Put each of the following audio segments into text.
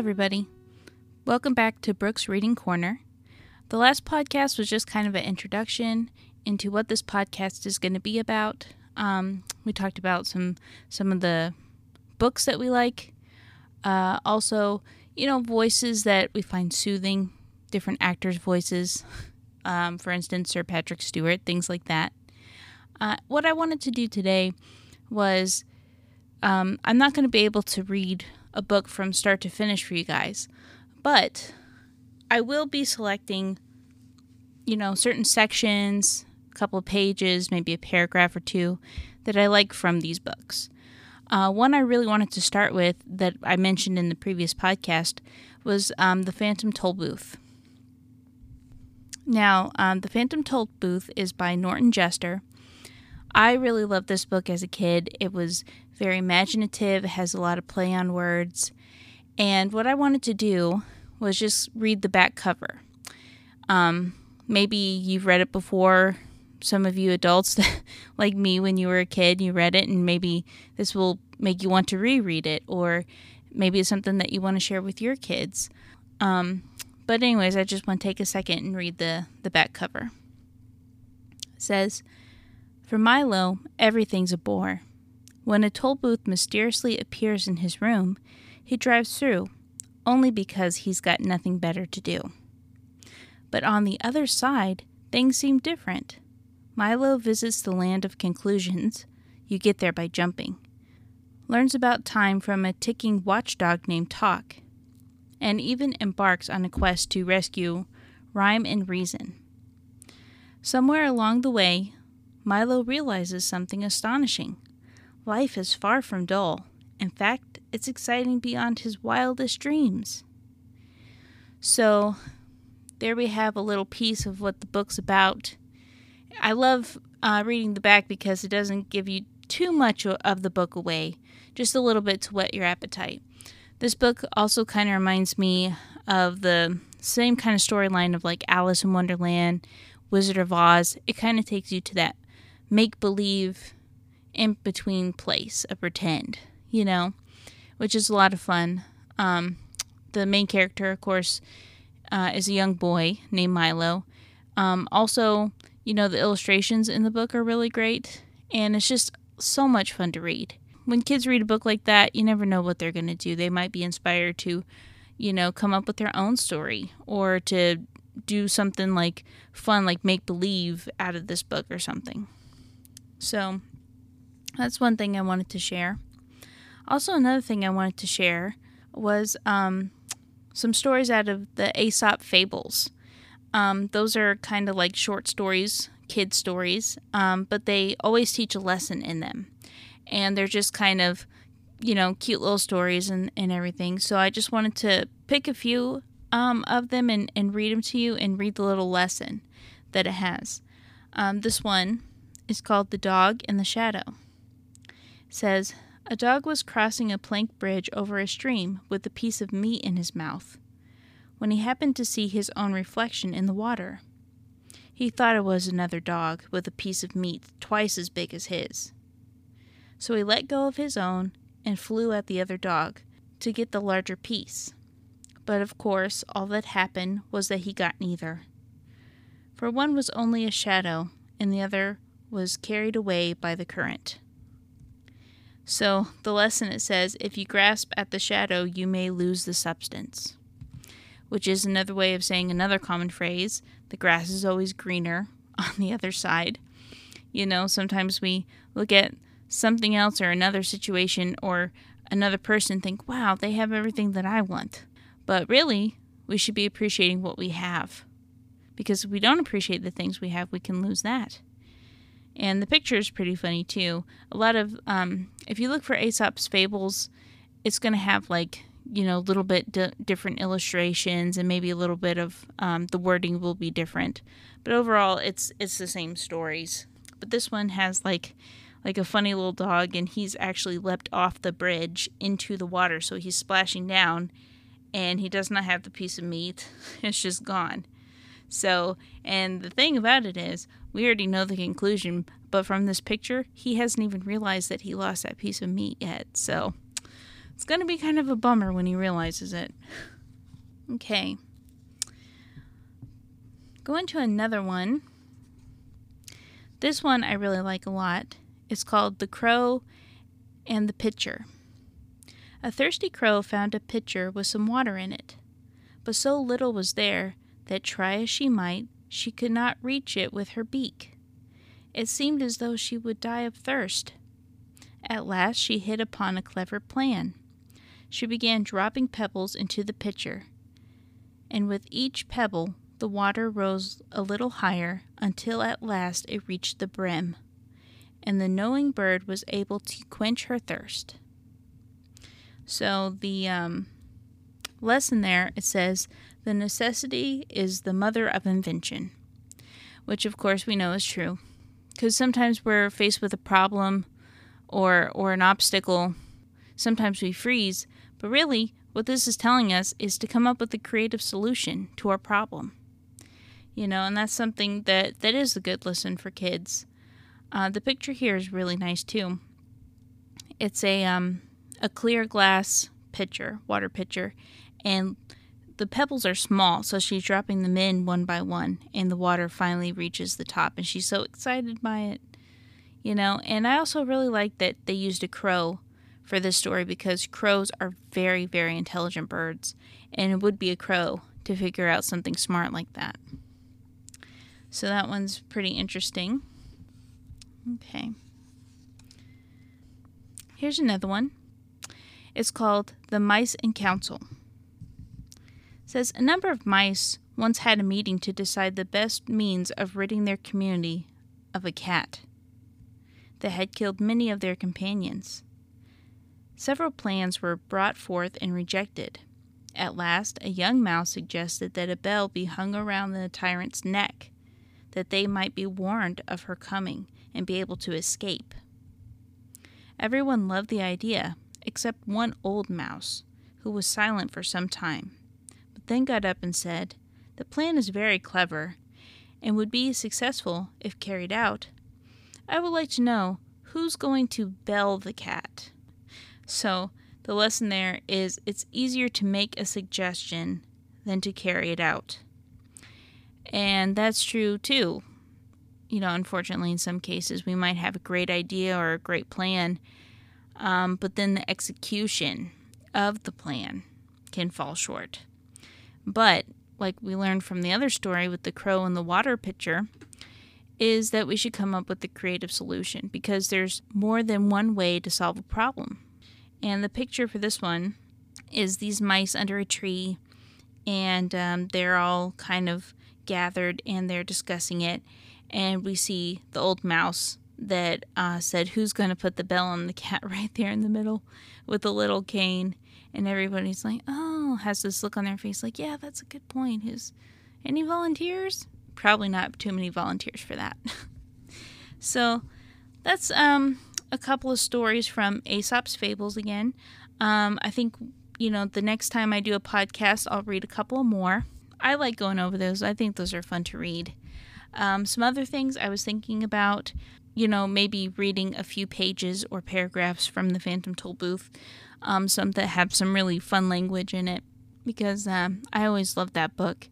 everybody. Welcome back to Brooks Reading Corner. The last podcast was just kind of an introduction into what this podcast is going to be about. Um, we talked about some some of the books that we like, uh, also, you know, voices that we find soothing, different actors' voices. Um, for instance, Sir Patrick Stewart, things like that. Uh, what I wanted to do today was um, I'm not going to be able to read a book from start to finish for you guys, but I will be selecting, you know, certain sections, a couple of pages, maybe a paragraph or two that I like from these books. Uh, one I really wanted to start with that I mentioned in the previous podcast was um, The Phantom Toll Booth. Now, um, The Phantom Toll Booth is by Norton Juster. I really loved this book as a kid. It was very imaginative, has a lot of play on words. And what I wanted to do was just read the back cover. Um, maybe you've read it before. Some of you adults, like me, when you were a kid, you read it, and maybe this will make you want to reread it, or maybe it's something that you want to share with your kids. Um, but, anyways, I just want to take a second and read the, the back cover. It says, For Milo, everything's a bore. When a toll booth mysteriously appears in his room, he drives through, only because he's got nothing better to do. But on the other side, things seem different. Milo visits the land of conclusions. You get there by jumping. Learns about time from a ticking watchdog named Tock, and even embarks on a quest to rescue Rhyme and Reason. Somewhere along the way, Milo realizes something astonishing. Life is far from dull. In fact, it's exciting beyond his wildest dreams. So, there we have a little piece of what the book's about. I love uh, reading the back because it doesn't give you too much of the book away, just a little bit to whet your appetite. This book also kind of reminds me of the same kind of storyline of like Alice in Wonderland, Wizard of Oz. It kind of takes you to that make believe in between place, a pretend, you know, which is a lot of fun. Um, the main character, of course, uh, is a young boy named Milo. Um, also, you know, the illustrations in the book are really great, and it's just so much fun to read. When kids read a book like that, you never know what they're going to do. They might be inspired to, you know, come up with their own story or to do something like fun, like make believe out of this book or something. So, that's one thing I wanted to share. Also, another thing I wanted to share was um, some stories out of the Aesop Fables. Um, those are kind of like short stories, kid stories, um, but they always teach a lesson in them. And they're just kind of, you know, cute little stories and, and everything. So I just wanted to pick a few um, of them and, and read them to you and read the little lesson that it has. Um, this one is called The Dog and the Shadow. Says, A dog was crossing a plank bridge over a stream with a piece of meat in his mouth when he happened to see his own reflection in the water. He thought it was another dog with a piece of meat twice as big as his. So he let go of his own and flew at the other dog to get the larger piece. But of course, all that happened was that he got neither. For one was only a shadow, and the other was carried away by the current. So, the lesson it says if you grasp at the shadow, you may lose the substance which is another way of saying another common phrase the grass is always greener on the other side. You know, sometimes we look at something else or another situation or another person think, wow, they have everything that I want. But really, we should be appreciating what we have. Because if we don't appreciate the things we have, we can lose that. And the picture is pretty funny too. A lot of, um, if you look for Aesop's fables, it's going to have like you know, a little bit different illustrations and maybe a little bit of um, the wording will be different. But overall, it's it's the same stories. But this one has like like a funny little dog, and he's actually leapt off the bridge into the water, so he's splashing down, and he does not have the piece of meat. It's just gone. So, and the thing about it is, we already know the conclusion, but from this picture, he hasn't even realized that he lost that piece of meat yet. So, It's going to be kind of a bummer when he realizes it. Okay. Going to another one. This one I really like a lot. It's called The Crow and the Pitcher. A thirsty crow found a pitcher with some water in it, but so little was there that, try as she might, she could not reach it with her beak. It seemed as though she would die of thirst. At last she hit upon a clever plan. She began dropping pebbles into the pitcher, and with each pebble the water rose a little higher until at last it reached the brim, and the knowing bird was able to quench her thirst. So the um, lesson there it says the necessity is the mother of invention, which of course we know is true, because sometimes we're faced with a problem or or an obstacle. Sometimes we freeze, but really, what this is telling us is to come up with a creative solution to our problem. You know, and that's something that, that is a good lesson for kids. Uh, the picture here is really nice too. It's a um, a clear glass pitcher, water pitcher, and the pebbles are small, so she's dropping them in one by one, and the water finally reaches the top, and she's so excited by it, you know. And I also really like that they used a crow for this story because crows are very, very intelligent birds, and it would be a crow to figure out something smart like that. So that one's pretty interesting. Okay. Here's another one. It's called The Mice in Council. Says a number of mice once had a meeting to decide the best means of ridding their community of a cat that had killed many of their companions. Several plans were brought forth and rejected. At last, a young mouse suggested that a bell be hung around the tyrant's neck, that they might be warned of her coming and be able to escape. Everyone loved the idea, except one old mouse, who was silent for some time, then got up and said, The plan is very clever, and would be successful if carried out. I would like to know who's going to bell the cat. So, the lesson there is it's easier to make a suggestion than to carry it out. And that's true too. You know, unfortunately, in some cases, we might have a great idea or a great plan, um, but then the execution of the plan can fall short. But, like we learned from the other story with the crow and the water pitcher, is that we should come up with a creative solution because there's more than one way to solve a problem. And the picture for this one is these mice under a tree, and um, they're all kind of gathered and they're discussing it. And we see the old mouse that uh, said, Who's going to put the bell on the cat right there in the middle with the little cane? And everybody's like, Oh, has this look on their face like, Yeah, that's a good point. Who's any volunteers? Probably not too many volunteers for that. so that's um a couple of stories from Aesop's Fables again. Um, I think, you know, the next time I do a podcast, I'll read a couple more. I like going over those, I think those are fun to read. Um, some other things I was thinking about, you know, maybe reading a few pages or paragraphs from the Phantom Tollbooth, um, some that have some really fun language in it, because um, I always loved that book.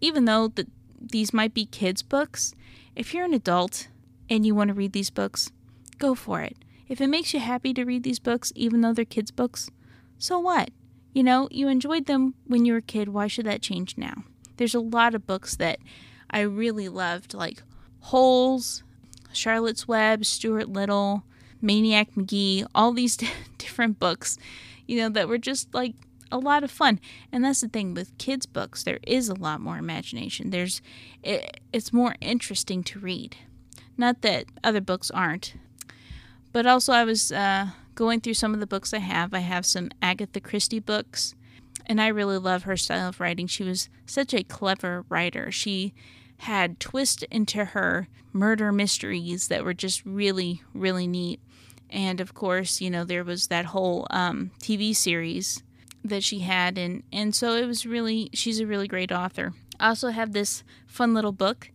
Even though the, these might be kids' books, if you're an adult and you want to read these books, go for it. If it makes you happy to read these books, even though they're kids' books, so what? You know, you enjoyed them when you were a kid. Why should that change now? There's a lot of books that I really loved, like Holes, Charlotte's Web, Stuart Little, Maniac Magee, all these different books, you know, that were just like a lot of fun. And that's the thing with kids' books, there is a lot more imagination. There's it, it's more interesting to read. Not that other books aren't, but also, I was uh, going through some of the books I have. I have some Agatha Christie books, and I really love her style of writing. She was such a clever writer. She had twists into her murder mysteries that were just really, really neat. And of course, you know, there was that whole um, TV series that she had, and, and so it was really, she's a really great author. I also have this fun little book.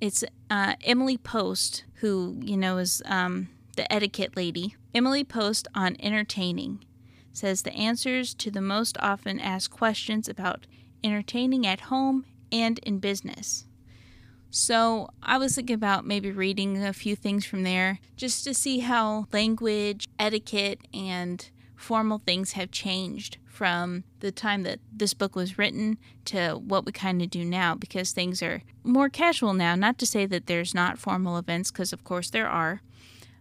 It's uh, Emily Post, who, you know, is um, the etiquette lady, Emily Post on entertaining. says the answers to the most often asked questions about entertaining at home and in business. So I was thinking about maybe reading a few things from there just to see how language, etiquette, and formal things have changed from the time that this book was written to what we kind of do now because things are more casual now. Not to say that there's not formal events, because of course there are,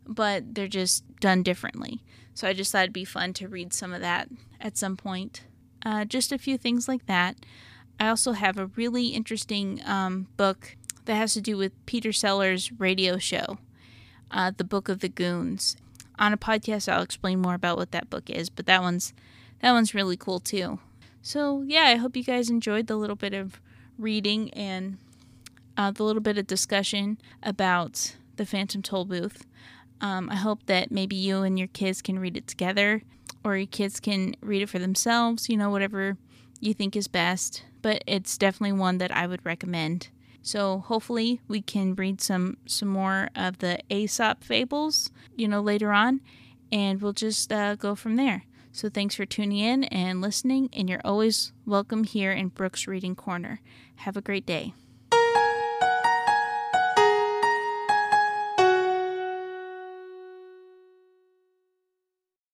but they're just done differently. So I just thought it'd be fun to read some of that at some point. Uh, just a few things like that. I also have a really interesting um, book that has to do with Peter Sellers' radio show, uh, The Book of the Goons. On a podcast, I'll explain more about what that book is, but that one's that one's really cool too. So yeah, I hope you guys enjoyed the little bit of reading and uh, the little bit of discussion about the Phantom Toll Booth. Um, I hope that maybe you and your kids can read it together, or your kids can read it for themselves. You know, whatever you think is best. But it's definitely one that I would recommend. So hopefully we can read some some more of the Aesop fables, you know, later on, and we'll just uh, go from there. So thanks for tuning in and listening, and you're always welcome here in Brooks Reading Corner. Have a great day.